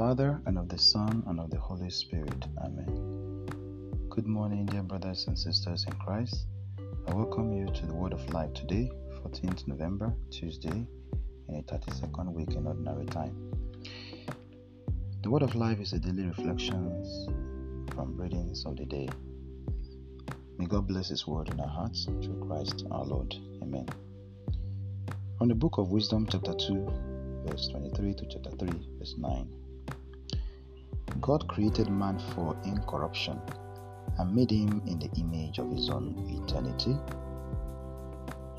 and of the Son, and of the Holy Spirit. Amen. Good morning, dear brothers and sisters in Christ. I welcome you to the Word of Life today, 14th November, Tuesday, in a 32nd week in Ordinary Time. The Word of Life is a daily reflections from readings of the day. May God bless His Word in our hearts through Christ our Lord. Amen. From the book of Wisdom, chapter 2, verse 23 to chapter 3, verse 9. God created man for incorruption and made him in the image of his own eternity.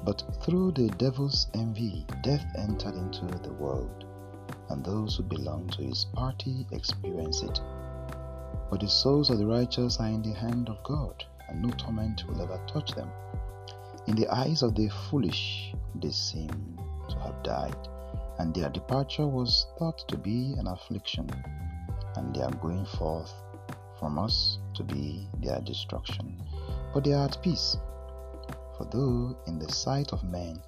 But through the devil's envy, death entered into the world, and those who belong to his party experience it. But the souls of the righteous are in the hand of God, and no torment will ever touch them. In the eyes of the foolish, they seem to have died, and their departure was thought to be an affliction and they are going forth from us to be their destruction. But they are at peace. For though in the sight of men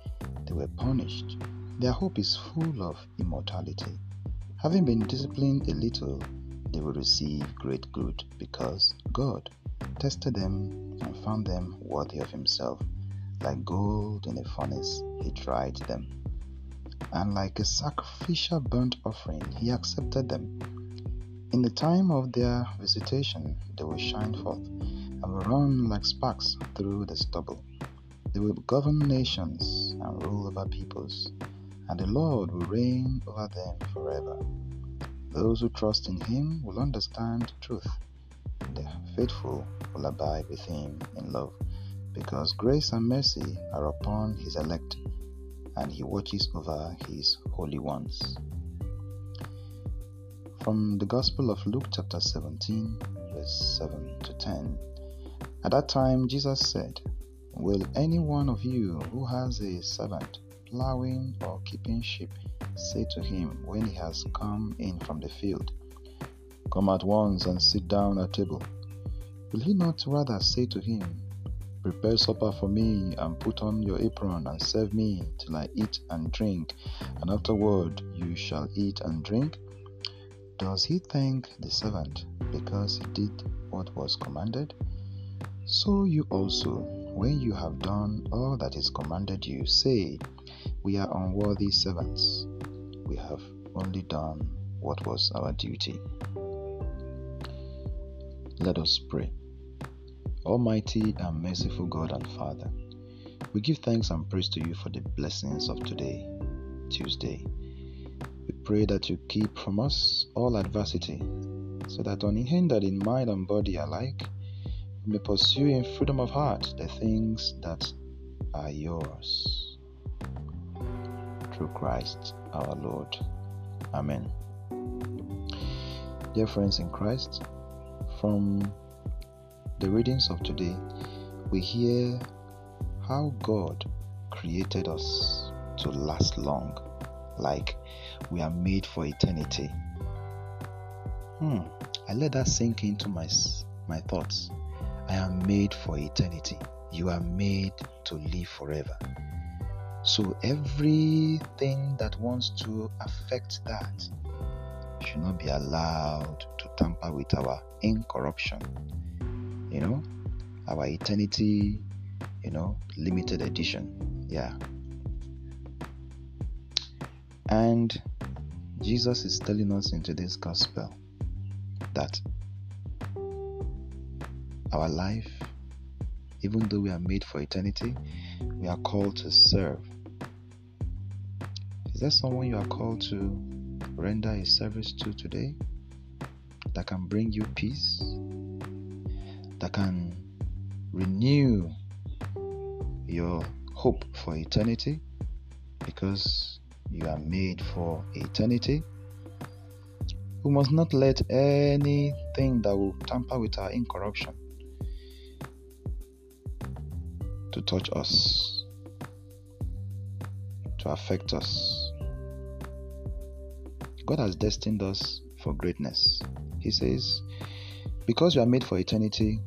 they were punished, their hope is full of immortality. Having been disciplined a little, they will receive great good, because God tested them and found them worthy of Himself. Like gold in a furnace, He tried them. And like a sacrificial burnt offering, He accepted them. In the time of their visitation, they will shine forth and will run like sparks through the stubble. They will govern nations and rule over peoples, and the Lord will reign over them forever. Those who trust in Him will understand truth. The faithful will abide with Him in love, because grace and mercy are upon His elect, and He watches over His holy ones. From the Gospel of Luke, chapter 17, verse 7 to 10. At that time, Jesus said, Will any one of you who has a servant plowing or keeping sheep say to him when he has come in from the field, Come at once and sit down at table? Will he not rather say to him, Prepare supper for me and put on your apron and serve me till I eat and drink, and afterward you shall eat and drink? Does he thank the servant because he did what was commanded? So you also, when you have done all that is commanded you, say, We are unworthy servants. We have only done what was our duty. Let us pray. Almighty and merciful God and Father, we give thanks and praise to you for the blessings of today, Tuesday. We pray that you keep from us all adversity, so that unhindered in mind and body alike, we may pursue in freedom of heart the things that are yours. Through Christ our Lord. Amen. Dear friends in Christ, from the readings of today, we hear how God created us to last long, like we are made for eternity. Hmm, I let that sink into my my thoughts. I am made for eternity. You are made to live forever. So everything that wants to affect that should not be allowed to tamper with our incorruption. You know, our eternity, you know, limited edition. Yeah. And Jesus is telling us in today's gospel that our life, even though we are made for eternity, we are called to serve. Is there someone you are called to render a service to today that can bring you peace, that can renew your hope for eternity? Because you are made for eternity. We must not let anything that will tamper with our incorruption to touch us, to affect us. God has destined us for greatness. He says, Because you are made for eternity,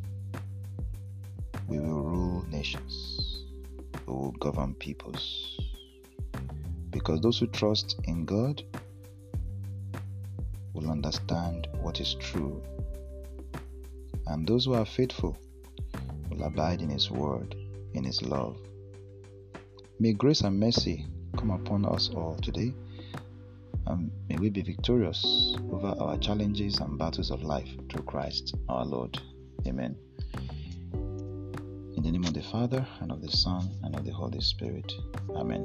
we will rule nations, we will govern peoples because those who trust in God will understand what is true. And those who are faithful will abide in His word, in His love. May grace and mercy come upon us all today, and may we be victorious over our challenges and battles of life through Christ our Lord. Amen. In the name of the Father, and of the Son, and of the Holy Spirit. Amen.